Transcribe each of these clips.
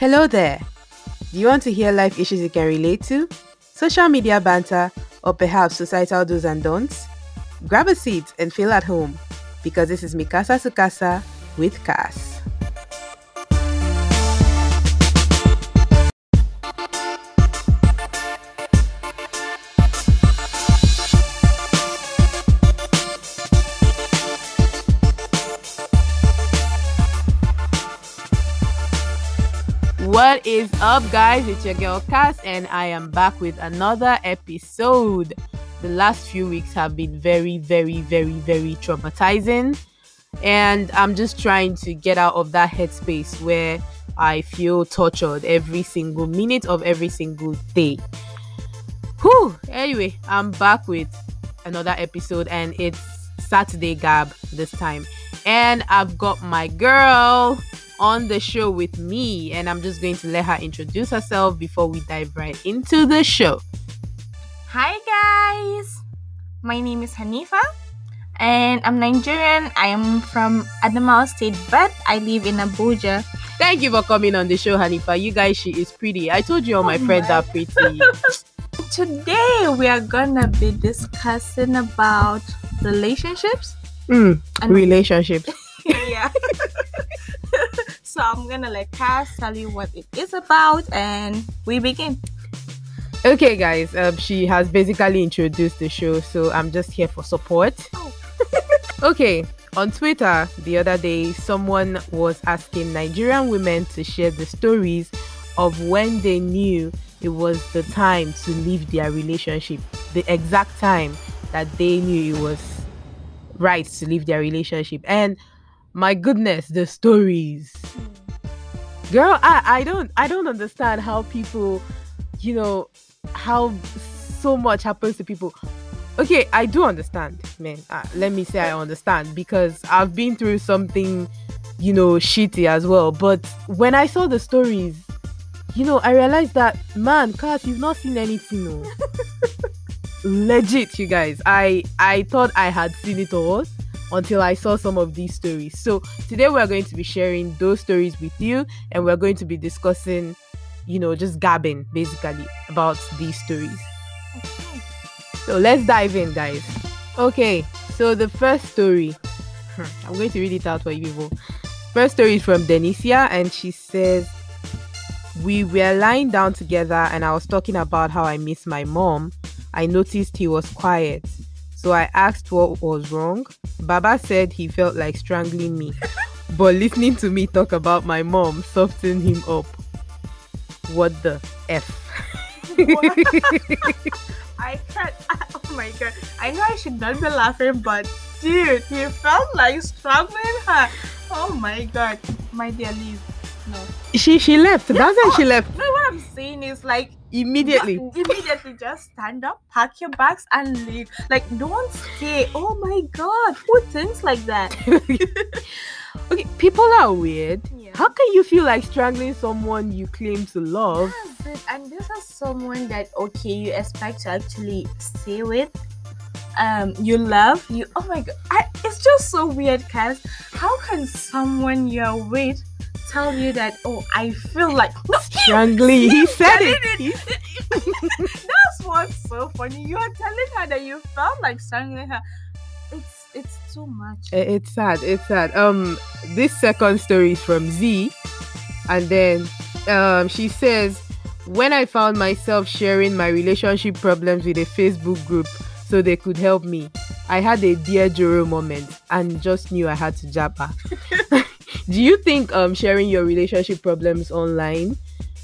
Hello there. Do you want to hear life issues you can relate to? Social media banter, or perhaps societal do's and don'ts? Grab a seat and feel at home because this is Mi Casa Su Casa with Cass. What is up, guys? It's your girl Cass, and I am back with another episode. The last few weeks have been very, very, very, very traumatizing, and I'm just trying to get out of that headspace where I feel tortured every single minute of every single day. Whew! Anyway, I'm back with another episode, and it's Saturday Gab this time, and I've got my girl on the show with me, and I'm just going to let her introduce herself before we dive right into the show. Hi guys, my name is Hanifa and I'm Nigerian. I am from Adamawa State, but I live in Abuja. Thank you for coming on the show, Hanifa. You guys, she is pretty. I told you all my Oh friends my- are pretty. Today we are gonna be discussing about relationships. Mm, And- relationships. Yeah. so I'm gonna let Cass tell you what it is about and we begin. Okay, guys. Um, she has basically introduced the show, so I'm just here for support. Oh. okay. On Twitter the other day, someone was asking Nigerian women to share the stories of when they knew it was the time to leave their relationship, the exact time that they knew it was right to leave their relationship. And my goodness, the stories. Girl, I, I don't I don't understand how people, you know, how so much happens to people. Okay, I do understand, man. Uh, let me say I understand because I've been through something, you know, shitty as well. But when I saw the stories, you know, I realized that man, Cass, you've not seen anything. No. Legit, you guys. I I thought I had seen it all until I saw some of these stories. So today we're going to be sharing those stories with you, and we're going to be discussing, you know, just gabbing basically about these stories. So let's dive in, guys. Okay, so the first story, hmm, I'm going to read it out for you people. First story is from Denicia, and she says, We were lying down together, and I was talking about how I miss my mom. I noticed he was quiet, so I asked what was wrong. Baba said he felt like strangling me, but listening to me talk about my mom softened him up. What the F? I can't. Oh my god! I know I should not be laughing, but dude, he felt like strangling her. Oh my god, my dear, leave. No, she she left. That's when she left no. What I'm saying is like immediately. immediately, just stand up, pack your bags, and leave. Like, don't stay. Oh my god, who thinks like that? okay, people are weird. Yeah. How can you feel like strangling someone you claim to love? It. And this is someone that okay, you expect to actually stay with. Um, you love you. Oh my god, I, it's just so weird, cause how can someone you're with tell you that? Oh, I feel like no, Strangling. He said it. He That's what's so funny. You are telling her that you felt like strangling her. It's it's too much. Eh, It's sad. It's sad. Um, this second story is from Z, and then um, she says, when I found myself sharing my relationship problems with a Facebook group so they could help me, I had a dear Joro moment and just knew I had to japa. Do you think um sharing your relationship problems online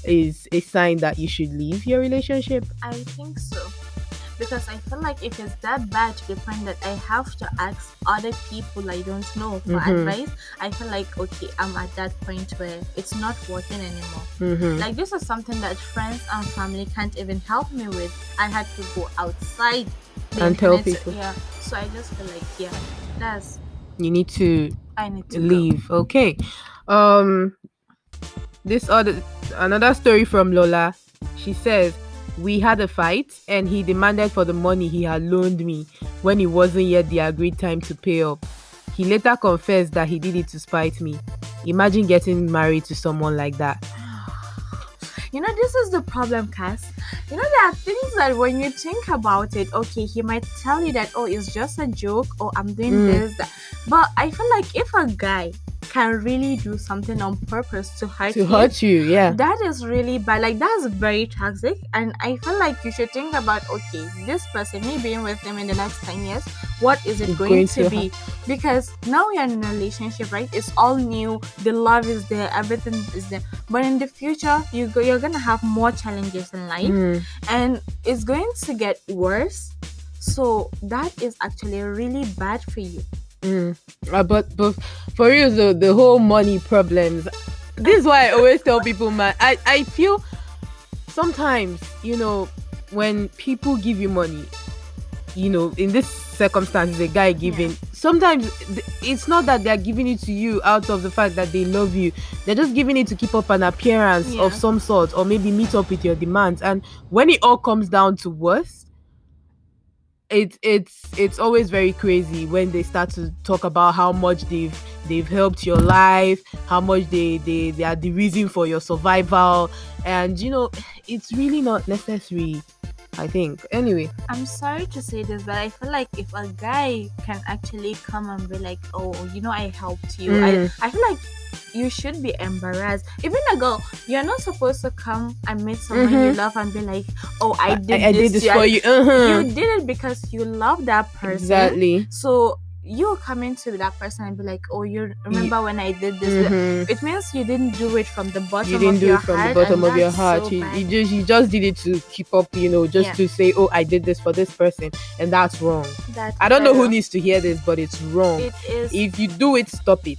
is a sign that you should leave your relationship? I think so. Because I feel like if it's that bad to the point that I have to ask other people I don't know for Mhm. advice, I feel like okay, I'm at that point where it's not working anymore. Mm-hmm. Like this is something that friends and family can't even help me with. I had to go outside And tell people. Yeah. So I just feel like yeah, that's You need to I need to go. leave. Okay. Um this other another story from Lola. She says we had a fight and he demanded for the money he had loaned me when it wasn't yet the agreed time to pay up. He later confessed that he did it to spite me. Imagine getting married to someone like that. You know, this is the problem, Cass. You know, there are things that when you think about it, okay, he might tell you that, oh, it's just a joke, or I'm doing Mm. this, that. But I feel like if a guy can really do something on purpose to hurt to you, hurt you, yeah. that is really bad. Like that's very toxic, and I feel like you should think about okay, this person, me being with them in the next ten years, what is it going, going to, to be? Because now you're in a relationship, right? It's all new. The love is there, everything is there. But in the future, you go, you're gonna have more challenges in life, Mm. and it's going to get worse. So that is actually really bad for you. Mm. Uh, but but for real though, the whole money problems. This is why I always tell people, man. I I feel sometimes you know when people give you money, you know, in this circumstance, the guy giving. Sometimes th- it's not that they're giving it to you out of the fact that they love you. They're just giving it to keep up an appearance of some sort, or maybe meet up with your demands. And when it all comes down to worst, it's it's it's always very crazy when they start to talk about how much they've they've helped your life how much they they, they are the reason for your survival. And you know it's really not necessary i think anyway I'm sorry to say this, but I feel like if a guy can actually come and be like, "Oh, you know, I helped you," Mm. I, I feel like you should be embarrassed. Even a girl, you're not supposed to come and meet someone you Mhm. love and be like, "Oh, I did, I, I this, did this for you uh-huh. You did it because you love that person. exactly So you coming to that person and be like, "Oh, you remember when I did this?" Mhm. It means you didn't do it from the bottom of your heart. you didn't do it from the bottom of your heart so you, you just you just did it to keep up you know just Yeah. to say oh i did this for this person and that's wrong That's i don't know who needs to hear this but it's wrong It is. if you do it stop it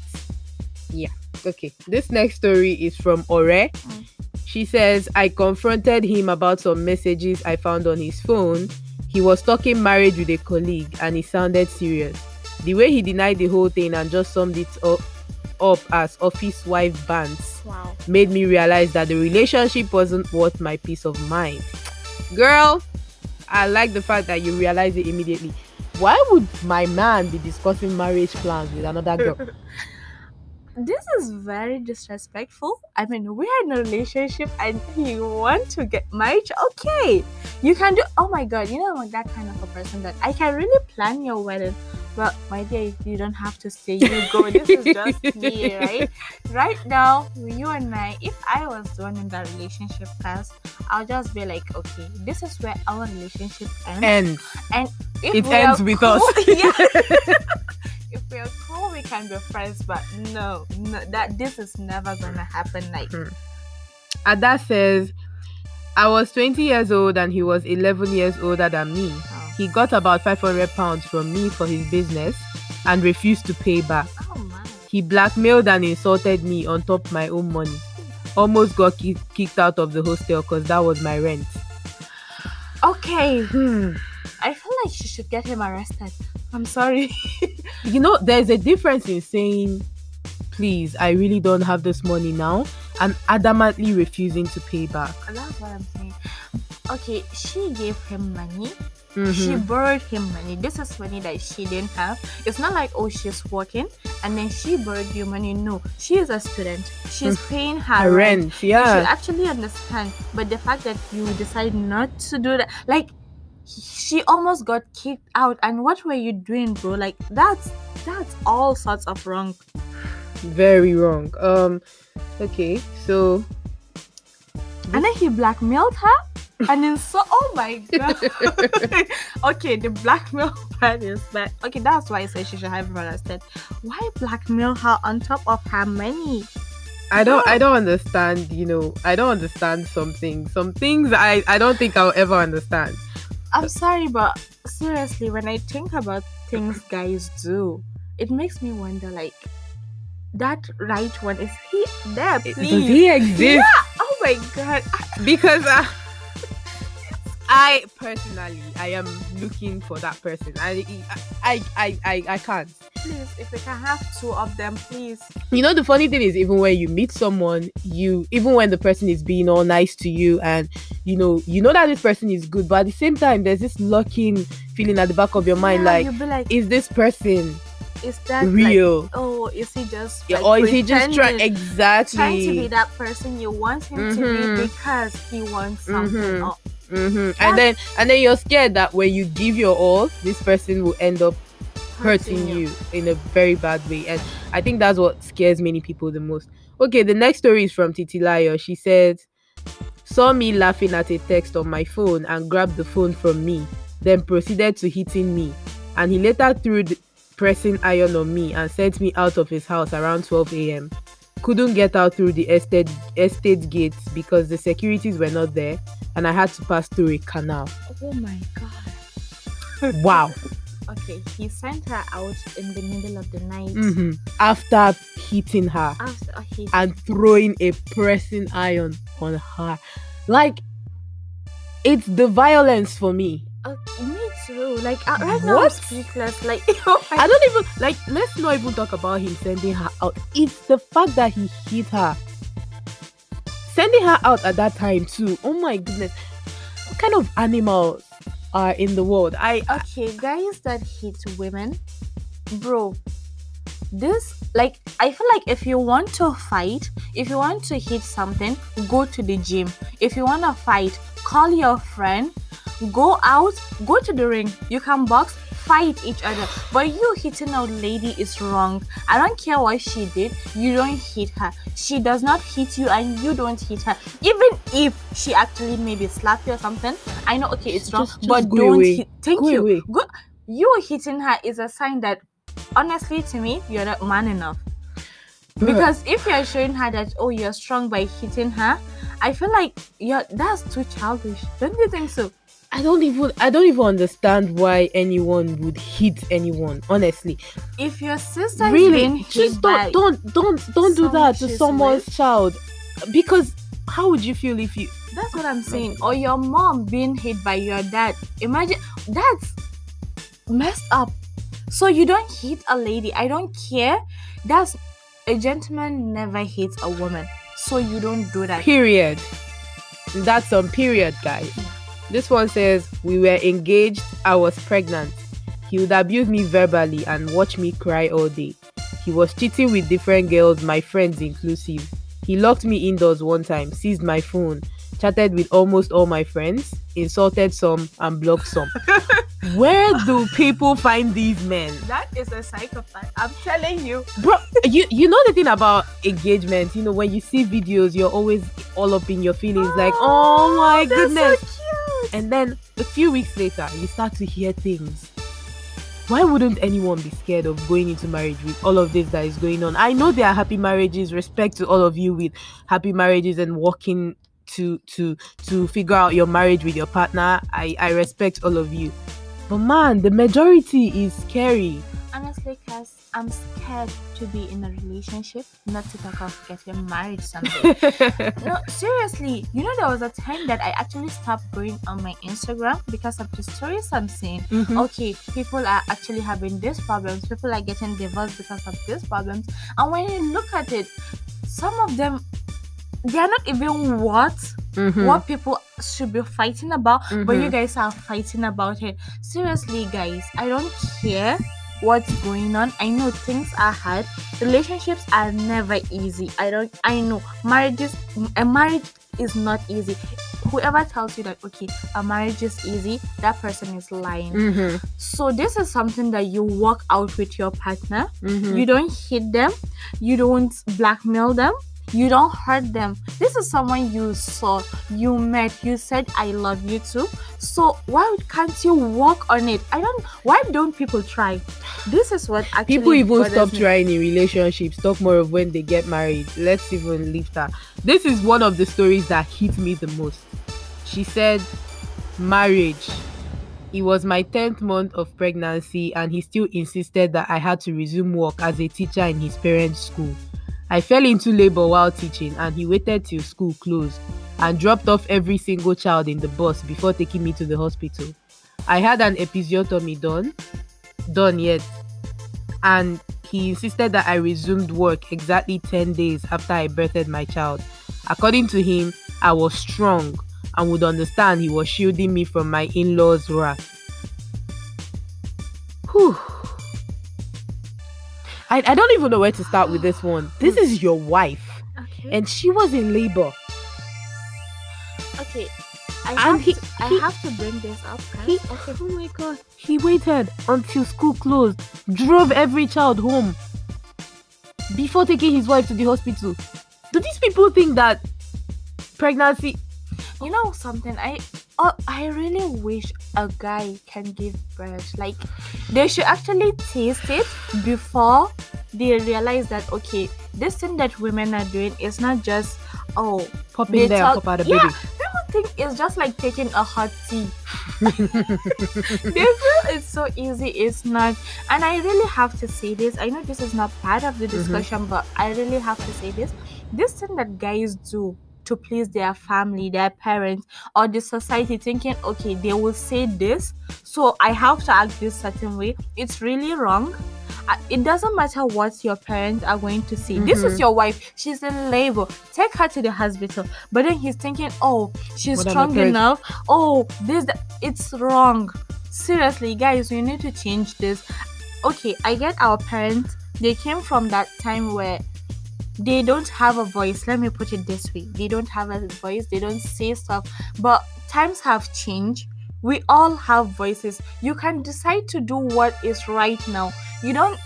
yeah okay this next story is from ore Mm. she says i confronted him about some messages i found on his phone he was talking marriage with a colleague and he sounded serious the way he denied the whole thing and just summed it up, up as office wife bands wow. made me realize that the relationship wasn't worth my peace of mind girl i like the fact that you realize it immediately why would my man be discussing marriage plans with another girl this is very disrespectful. I mean, we're in a relationship and you want to get married. Okay, you can do. Oh my god, you know I'm that kind of a person that I can really plan your wedding. But my dear, you don't have to say you go. This is just me, right? Right now, you and I, if I was the one in that relationship past, I'll just be like, okay, this is where our relationship ends. and If it ends with us. yeah. if we are cool, we can be friends. But no, no, that this is never gonna happen. Like, hmm. Ada says, I was 20 years old and he was 11 years older than me. He got about 500 pounds from me for his business and refused to pay back. oh He blackmailed and insulted me on top my own money. Almost got ki- kicked out of the hostel because that was my rent. okay. Hmm. I feel like she should get him arrested. I'm sorry. You know, there's a difference in saying, please, I really don't have this money now, and adamantly refusing to pay back. That's what I'm saying. Okay, she gave him money. She Mhm. borrowed him money. This is money that she didn't have. It's not like oh she's working and then she borrowed you money. No, she is a student. She's paying her, Her rent. rent, You should actually understand. But the fact that you decide not to do that, like she almost got kicked out. And what were you doing, bro? Like that's that's all sorts of wrong. Very wrong. Um, okay, so And then he blackmailed her. And then so oh my god. okay, the blackmail part is bad. Okay, that's why I say she should have him arrested. Why blackmail her on top of her money? I don't I don't understand, you know, I don't understand something. Some things I I don't think I'll ever understand. I'm sorry, but seriously, when I think about things guys do, it makes me wonder like that right one is he there, Does he exist? Yeah. Oh my god. Because uh, I personally I am looking for that person. I I I I, I can't. Please, if we can have two of them, please. You know the funny thing is even when you meet someone, you even when the person is being all nice to you and you know you know that this person is good, but at the same time there's this lurking feeling at the back of your mind Yeah, like like, is this person is that like, real? oh, is he just Yeah, like, or is he just trying exactly? trying to be that person you want him to Mhm. be because he wants something Mhm. Or hmm And then and then you're scared that when you give your all, this person will end up hurting you in a very bad way. And I think that's what scares many people the most. Okay, the next story is from Titilayo. She said, saw me laughing at a text on my phone and grabbed the phone from me, then proceeded to hitting me. And he later threw the pressing iron on me and sent me out of his house around 12 a.m. Couldn't get out through the estate estate gates because the securities were not there and I had to pass through a canal. Oh my god. Wow. Okay, he sent her out in the middle of the night. Mhm. After hitting her. After and throwing a pressing iron on her. Like, it's the violence for me. Oh, me too. Like uh, right now, I'm speechless. Like oh I don't even like. Let's not even talk about him sending her out. It's the fact that he hit her, sending her out at that time too. Oh my goodness, what kind of animals are in the world? I, I okay, guys that hit women, bro. This like I feel like if you want to fight, if you want to hit something, go to the gym. If you want to fight, call your friend, go out, go to the ring. You can box, fight each other. But you hitting a lady is wrong. I don't care what she did. You don't hit her. She does not hit you, and you don't hit her. Even if she actually maybe slapped you or something, I know okay it's wrong, Just- just but don't away. hit. Thank Go you. away. Go, you hitting her is a sign that honestly to me you're not man enough because if you're showing her that oh you're strong by hitting her i feel like you're that's too childish. Don't you think so? I don't even I don't even understand why anyone would hit anyone. Honestly, if your sister really? just don't don't don't don't do that to someone's with. child. Because how would you feel if you that's what i'm saying. Or your mom being hit by your dad. Imagine that's messed up. So you don't hit a lady. I don't care. That's a gentleman never hits a woman so you don't do that. Period. That's on period guys. This one says we were engaged i was pregnant. He would abuse me verbally and watch me cry all day. He was cheating with different girls my friends inclusive. He locked me indoors one time seized my phone chatted with almost all my friends insulted some and blocked some. Where do people find these men? That is a psychopath. I'm telling you. Bro you you know the thing about engagement you know when you see videos you're always all up in your feelings like oh, oh my that's goodness. so cute. and then a few weeks later you start to hear things. Why wouldn't anyone be scared of going into marriage with all of this that is going on? I know there are happy marriages respect to all of you with happy marriages and working to to to figure out your marriage with your partner i i respect all of you. But man the majority is scary. Honestly cause i'm scared to be in a relationship not to talk of getting married someday. No seriously you know there was a time that i actually stopped going on my instagram because of the stories i'm seeing. Mhm. okay people are actually having these problems. People are getting divorced because of these problems. And when you look at it some of them they are not even what Mhm. what people should be fighting about but you guys are fighting about it. Seriously guys i don't care what's going on. I know things are hard. Relationships are never easy. I don't i know. Marriages a marriage is not easy. Whoever tells you that okay a marriage is easy that person is lying. Mhm. so this is something that you work out with your partner. Mhm. you don't hit them. You don't blackmail them you don't hurt them. This is someone you saw you met you said i love you too. So why can't you work on it? I don't why don't people try? This is what actually people even stop me. trying in relationships talk more of when they get married. Let's even leave that. This is one of the stories that hit me the most. She said marriage it was my 10th month of pregnancy and he still insisted that i had to resume work as a teacher in his parents school i fell into labor while teaching and he waited till school closed and dropped off every single child in the bus before taking me to the hospital i had an episiotomy done done yet and he insisted that I resumed work exactly 10 days after I birthed my child. According to him, I was strong and would understand he was shielding me from my in law's wrath. Whew. I, I don't even know where to start with this one. This is hmm. your wife, Okay. and she was in labor. okay. I And have he- to, I he- have to bring this up. guys. He, okay. oh my god, he waited until school closed, drove every child home before taking his wife to the hospital. Do these people think that pregnancy? You know something? I oh, I really wish a guy can give birth. Like they should actually taste it before they realize that okay, this thing that women are doing is not just oh Pop They in there talk- out a yeah, baby. people think it's just like taking a hot tea. they feel it's so easy. It's not. And I really have to say this. I know this is not part of the Mm-hmm. discussion, but I really have to say this. This thing that guys do to please their family, their parents, or the society, thinking, okay, they will say this, so I have to act this certain way. It's really wrong. Uh, It doesn't matter what your parents are going to say. This is Mhm. your wife. She's in labor. Take her to the hospital. But then he's thinking, oh, she's What strong enough. Oh, this, th- it's wrong. Seriously, guys, we need to change this. Okay, I get our parents. They came from that time where they don't have a voice. Let me put it this way: they don't have a voice. They don't say stuff. But times have changed. We all have voices. You can decide to do what is right now. You don't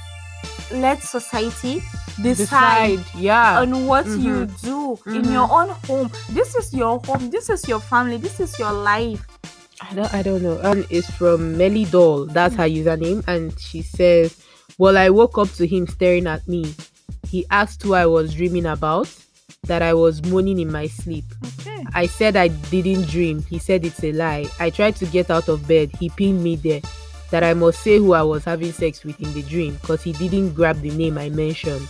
let society decide Decide, yeah. on what you Mhm. do in Mhm. your own home. This is your home. This is your family. This is your life. I don't, I don't know. And it's from Melly Doll. That's her username. And she says, Well, I woke up to him staring at me. He asked who I was dreaming about, that I was moaning in my sleep. Okay. I said I didn't dream. He said it's a lie. I tried to get out of bed. He pinned me there. That I must say who I was having sex with in the dream because he didn't grab the name I mentioned.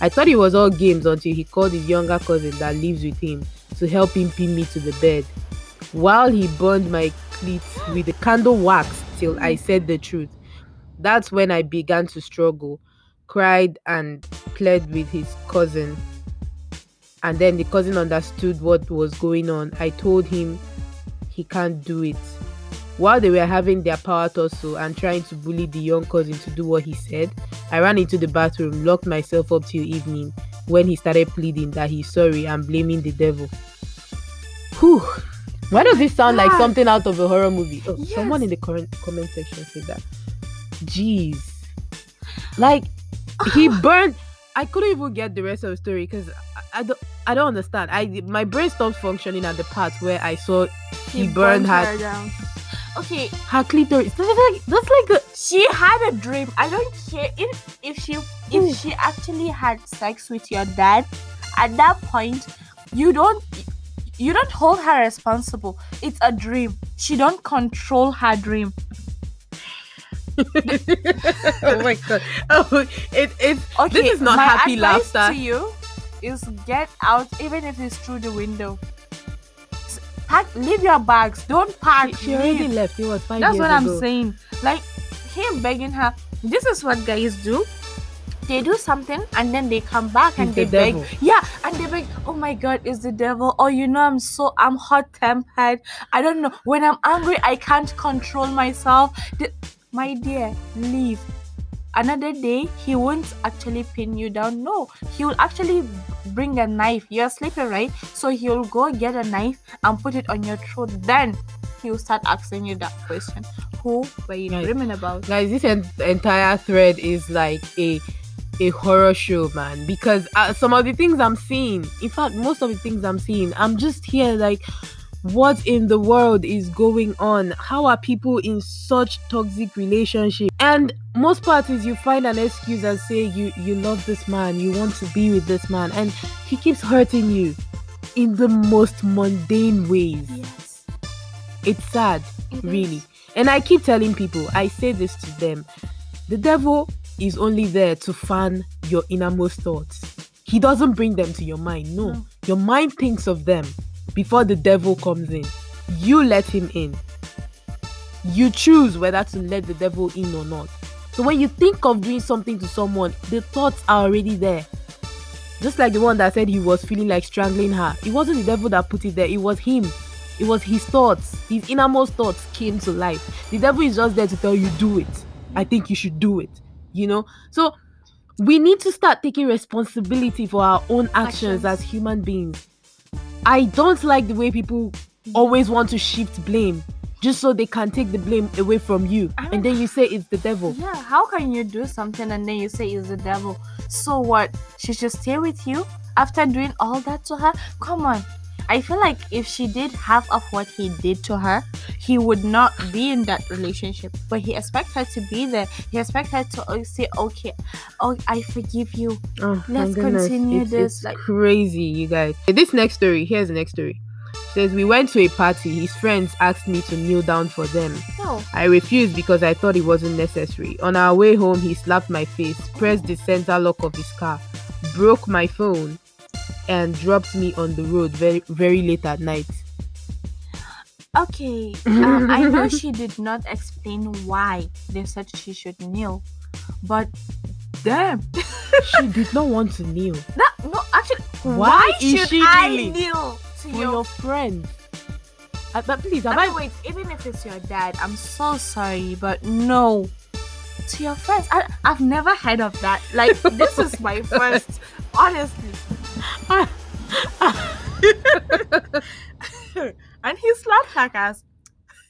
I thought it was all games until he called his younger cousin that lives with him to help him pin me to the bed. While he burned my clit with the candle wax till I said the truth. That's when I began to struggle, cried, and pled with his cousin and then the cousin understood what was going on. I told him he can't do it. While they were having their power tussle and trying to bully the young cousin to do what he said, I ran into the bathroom, locked myself up till evening when he started pleading that he's sorry and blaming the devil. Whew. Why does this sound like ah. something out of a horror movie? Oh, someone in the current comment section said that. Jeez. Like he burned I couldn't even get the rest of the story because I, I don't I don't understand. I my brain stopped functioning at the part where I saw he, burned, her down. Okay, her clitoris. That's like that's like the she had a dream. I don't care if if she Ooh. if she actually had sex with your dad. At that point, you don't you don't hold her responsible. It's a dream. She don't control her dream. oh my god. Oh it it. Okay, this is not my happy advice laughter. to you is get out, even if it's through the window. Pack, leave your bags. Don't pack. She, she already left. It was five That's what I'm saying. Like him begging her. This is what guys do. They do something and then they come back and It's they the beg. devil. Yeah, and they beg. Oh my God, it's the devil. Oh, you know I'm so I'm hot tempered. I don't know. When I'm angry, I can't control myself. The- my dear, leave. Another day, he won't actually pin you down. No, he will actually bring a knife. You're sleeping, right? So he'll go get a knife and put it on your throat. Then he'll start asking you that question. Who were you Right. dreaming about? Guys, this en- entire thread is like a a horror show, man. Because uh, some of the things I'm seeing, in fact, most of the things I'm seeing, I'm just here like, what in the world is going on? How are people in such toxic relationships? And most parties, you find an excuse and say you you love this man, you want to be with this man, and he keeps hurting you in the most mundane ways. Yes. It's sad it really is. and i keep telling people i say this to them the devil is only there to fan your innermost thoughts he doesn't bring them to your mind no, No. your mind thinks of them before the devil comes in. You let him in. You choose whether to let the devil in or not. So when you think of doing something to someone the thoughts are already there. Just like the one that said he was feeling like strangling her. It wasn't the devil that put it there. It was him. It was his thoughts. His innermost thoughts came to life. The devil is just there to tell you do it. I think you should do it. You know? So We need to start taking responsibility for our own actions, Actions. as human beings. I don't like the way people always want to shift blame just so they can take the blame away from you. I And then you say it's the devil. Yeah, how can you do something and then you say it's the devil? So what? She should stay with you after doing all that to her? Come on. I feel like if she did half of what he did to her, he would not be in that relationship. But he expects her to be there. He expects her to say, "Okay, oh, I forgive you." Oh, Let's continue it's, this, it's like- crazy, you guys. This next story, here's the next story. Says we went to a party. His friends asked me to kneel down for them. No. I refused because I thought it wasn't necessary. On our way home, he slapped my face, pressed the center lock of his car, broke my phone, and dropped me on the road very very late at night. Okay. Um, I know she did not explain why they said she should kneel, but damn. she did not want to kneel That no, actually, Why why, is should she I kneeling? kneel to your? your friend. Uh, but please, have I I, wait, even if it's your dad, I'm so sorry, but no. To your friends, I, I've never heard of that. Like, this is my first, honestly. and he slapped her ass.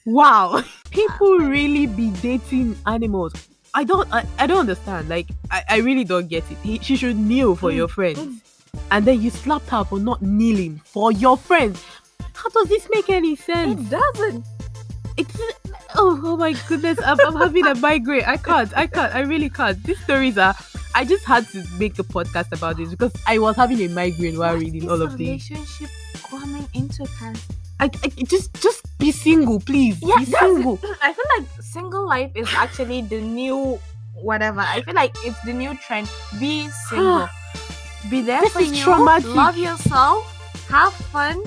Wow, people really be dating animals. I don't, I, I don't understand. Like, I, I really don't get it. He, she should kneel for Mm, your friends, and then you slapped her for not kneeling for your friends. How does this make any sense? It doesn't. It's oh, oh my goodness, I'm, I'm having a migraine. I can't, I can't, I really can't. These stories are. I just had to make a podcast about this because I was having a migraine while What reading all of this. relationship coming into cast? I, I just, just be single, please. Yeah, be single. I feel like single life is actually the new whatever. I feel like it's the new trend. Be single. Be there This for is you. traumatic. Love yourself. Have fun.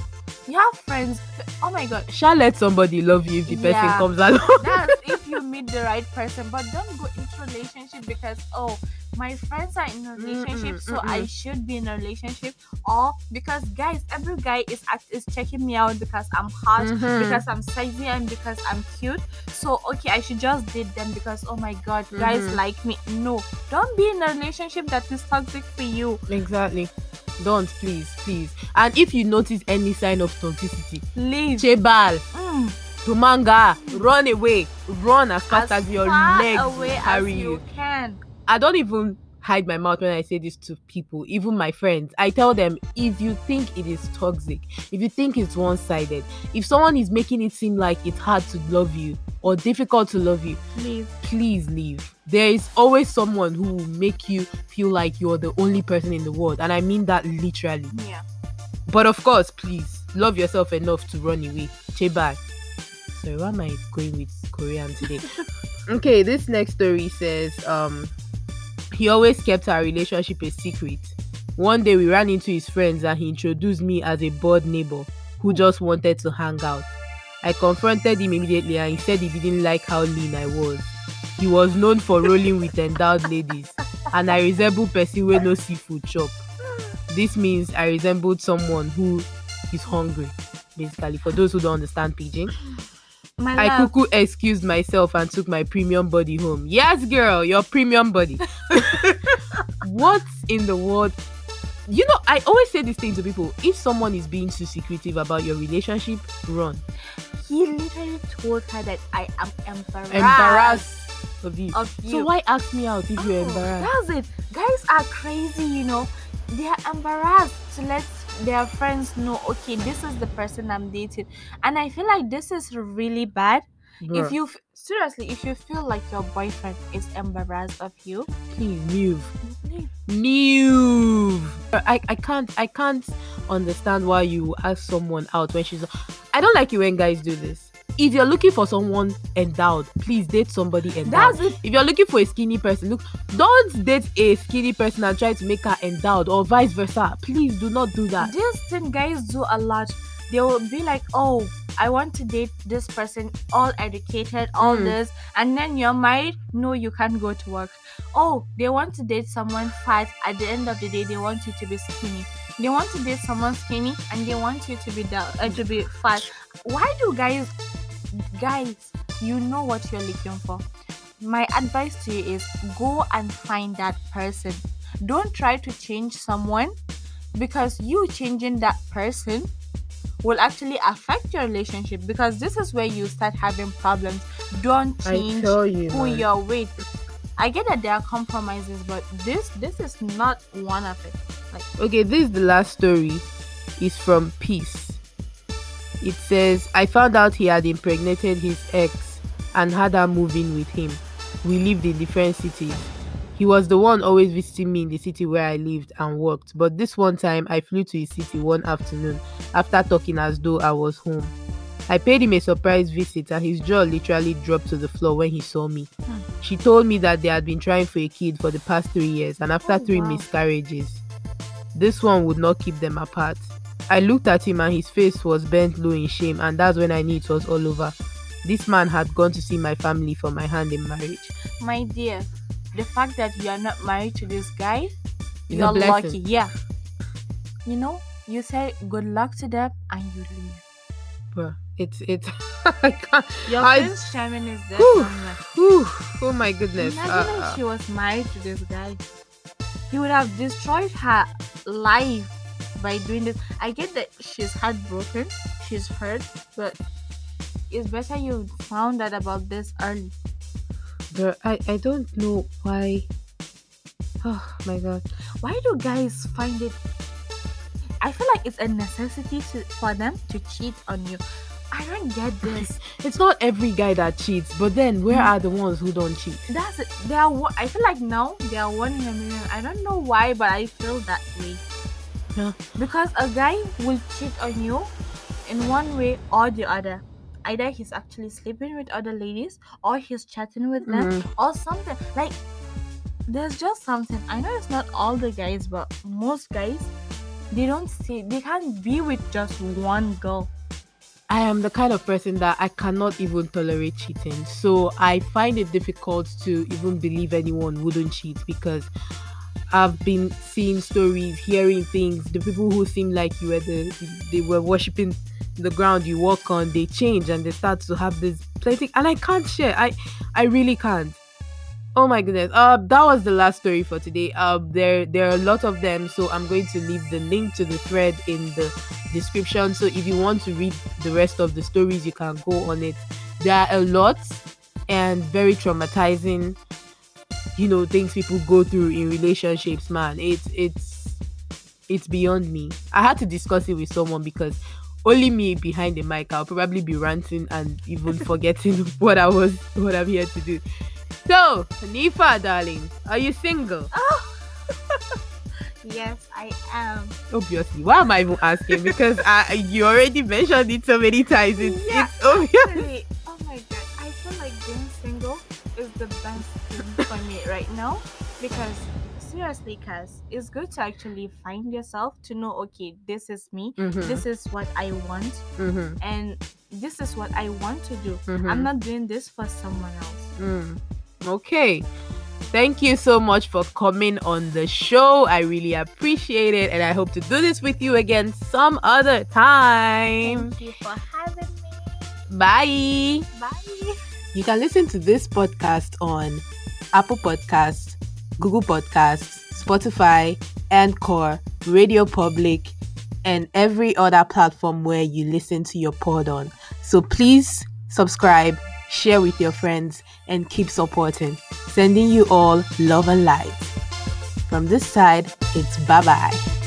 You have friends. Oh my god. Shall let somebody love you if the person Yeah. comes along. That's if you meet the right person. But don't go into relationship because oh my friends are in a relationship, so I mm-mm. should be in a relationship. Or because guys, every guy is act is checking me out because I'm hot, Mhm. because I'm sexy, and because I'm cute. So okay, I should just date them because oh my god, guys Mhm. like me. No, don't be in a relationship that is toxic for you. exactly. Don't please, please. And if you notice any sign of toxicity, Leave. chebal, Mm, tumanga, run away, run as fast as, your far legs away as carry you you. can. I don't even hide my mouth when I say this to people, even my friends. I tell them if you think it is toxic, if you think it's one sided, if someone is making it seem like it's hard to love you or difficult to love you, Leave. please leave. There is always someone who will make you feel like you're the only person in the world. And I mean that literally. Yeah. But of course, please love yourself enough to run away. Chebal. So why am I going with Korean today? okay, this next story says um he always kept our relationship a secret. One day we ran into his friends and he introduced me as a bored neighbor who just wanted to hang out. I confronted him immediately and he said he didn't like how lean I was. He was known for rolling with endowed ladies and I resemble person wey no seafood chop. This means I resembled someone who is hungry. Basically, for those who don't understand pidgin, My I love. cuckoo excused myself and took my premium body home. Yes, girl, your premium body. what in the world? You know, I always say this thing to people. If someone is being too secretive about your relationship, run. He literally told her that I am embarrassed, Embarrassed of you. of you. So why ask me out if you're Oh, embarrassed? That's it. Guys are crazy, you know. They are embarrassed to let their friends know, okay, this is the person I'm dating. And I feel like this is really bad. Bruh, If you seriously, if you feel like your boyfriend is embarrassed of you, please move. Move. I, I can't I can't understand why you ask someone out when she's I don't like you when guys do this. If you're looking for someone endowed, please date somebody endowed. That's it. if you're looking for a skinny person, look, don't date a skinny person and try to make her endowed or vice versa. Please do not do that. This thing guys do a lot. They will be like, oh, I want to date this person, all educated, all Mm. this, and then you're married. No, you can't go to work. Oh, they want to date someone fat. At the end of the day, they want you to be skinny. They want to date someone skinny, and they want you to be down, uh, to be fat. Why do guys, guys, you know what you're looking for? My advice to you is go and find that person don't try to change someone because you changing that person will actually affect your relationship because this is where you start having problems don't change you, who man. you're with i get that there are compromises but this this is not one of it like Okay, this is the last story. It's from Peace. It says, I found out he had impregnated his ex and had her move in with him. We lived in different cities. He was the one always visiting me in the city where I lived and worked, but this one time I flew to his city one afternoon after talking as though I was home. I paid him a surprise visit and his jaw literally dropped to the floor when he saw me. Hmm. She told me that they had been trying for a kid for the past three years and after Oh, three wow. miscarriages, this one would not keep them apart. I looked at him and his face was bent low in shame, and that's when I knew it was all over. This man had gone to see my family for my hand in marriage. my dear the fact that you are not married to this guy It's you're lucky yeah you know you say good luck to them and you leave Bruh, it's it's I can't. your I- prince Charming is there Whew. Whew, oh my goodness. Imagine Uh, if uh, she was married to this guy. He would have destroyed her life by doing this. I get that she's heartbroken, she's hurt, but it's better you found out about this early. bruh, I I don't know why. Oh my god. Why do guys find it? I feel like it's a necessity to, for them to cheat on you. I don't get this. It's not every guy that cheats, but then where mm. are the ones who don't cheat? That's it. They are. I feel like now they are one in a million. I don't know why, but I feel that way. Yeah. Because a guy will cheat on you in one way or the other. Either he's actually sleeping with other ladies, or he's chatting with them, Mhm. or something. Like there's just something. I know it's not all the guys, but most guys they don't see they can't be with just one girl. I am the kind of person that I cannot even tolerate cheating. So I find it difficult to even believe anyone wouldn't cheat because I've been seeing stories, hearing things. The people who seem like you were the they were worshiping the ground you walk on, they change and they start to have this plenty and I can't share. I I really can't. Oh my goodness. Uh that was the last story for today. Uh there there are a lot of them, so I'm going to leave the link to the thread in the description. So if you want to read the rest of the stories, you can go on it. There are a lot and very traumatizing, you know, things people go through in relationships, man. It's it's it's beyond me. I had to discuss it with someone because only me behind the mic, I'll probably be ranting and even forgetting what I was what I'm here to do. So, Nifa, darling, are you single? oh. Yes, I am. Obviously. Why am I even asking? Because I, you already mentioned it so many times. It's, Yeah, it's obvious. Actually, oh my god, I feel like being single the best thing for me right now because seriously, Cass, it's good to actually find yourself to know, okay, this is me, Mhm, this is what I want, mhm, and this is what I want to do. mhm. I'm not doing this for someone else. Mm. Okay. Thank you so much for coming on the show. I really appreciate it. And I hope to do this with you again some other time. Thank you for having me. Bye. Bye. You can listen to this podcast on Apple Podcasts, Google Podcasts, Spotify, Anchor, Radio Public, and every other platform where you listen to your pod on. So please subscribe, share with your friends, and keep supporting. Sending you all love and light. From this side, it's bye bye.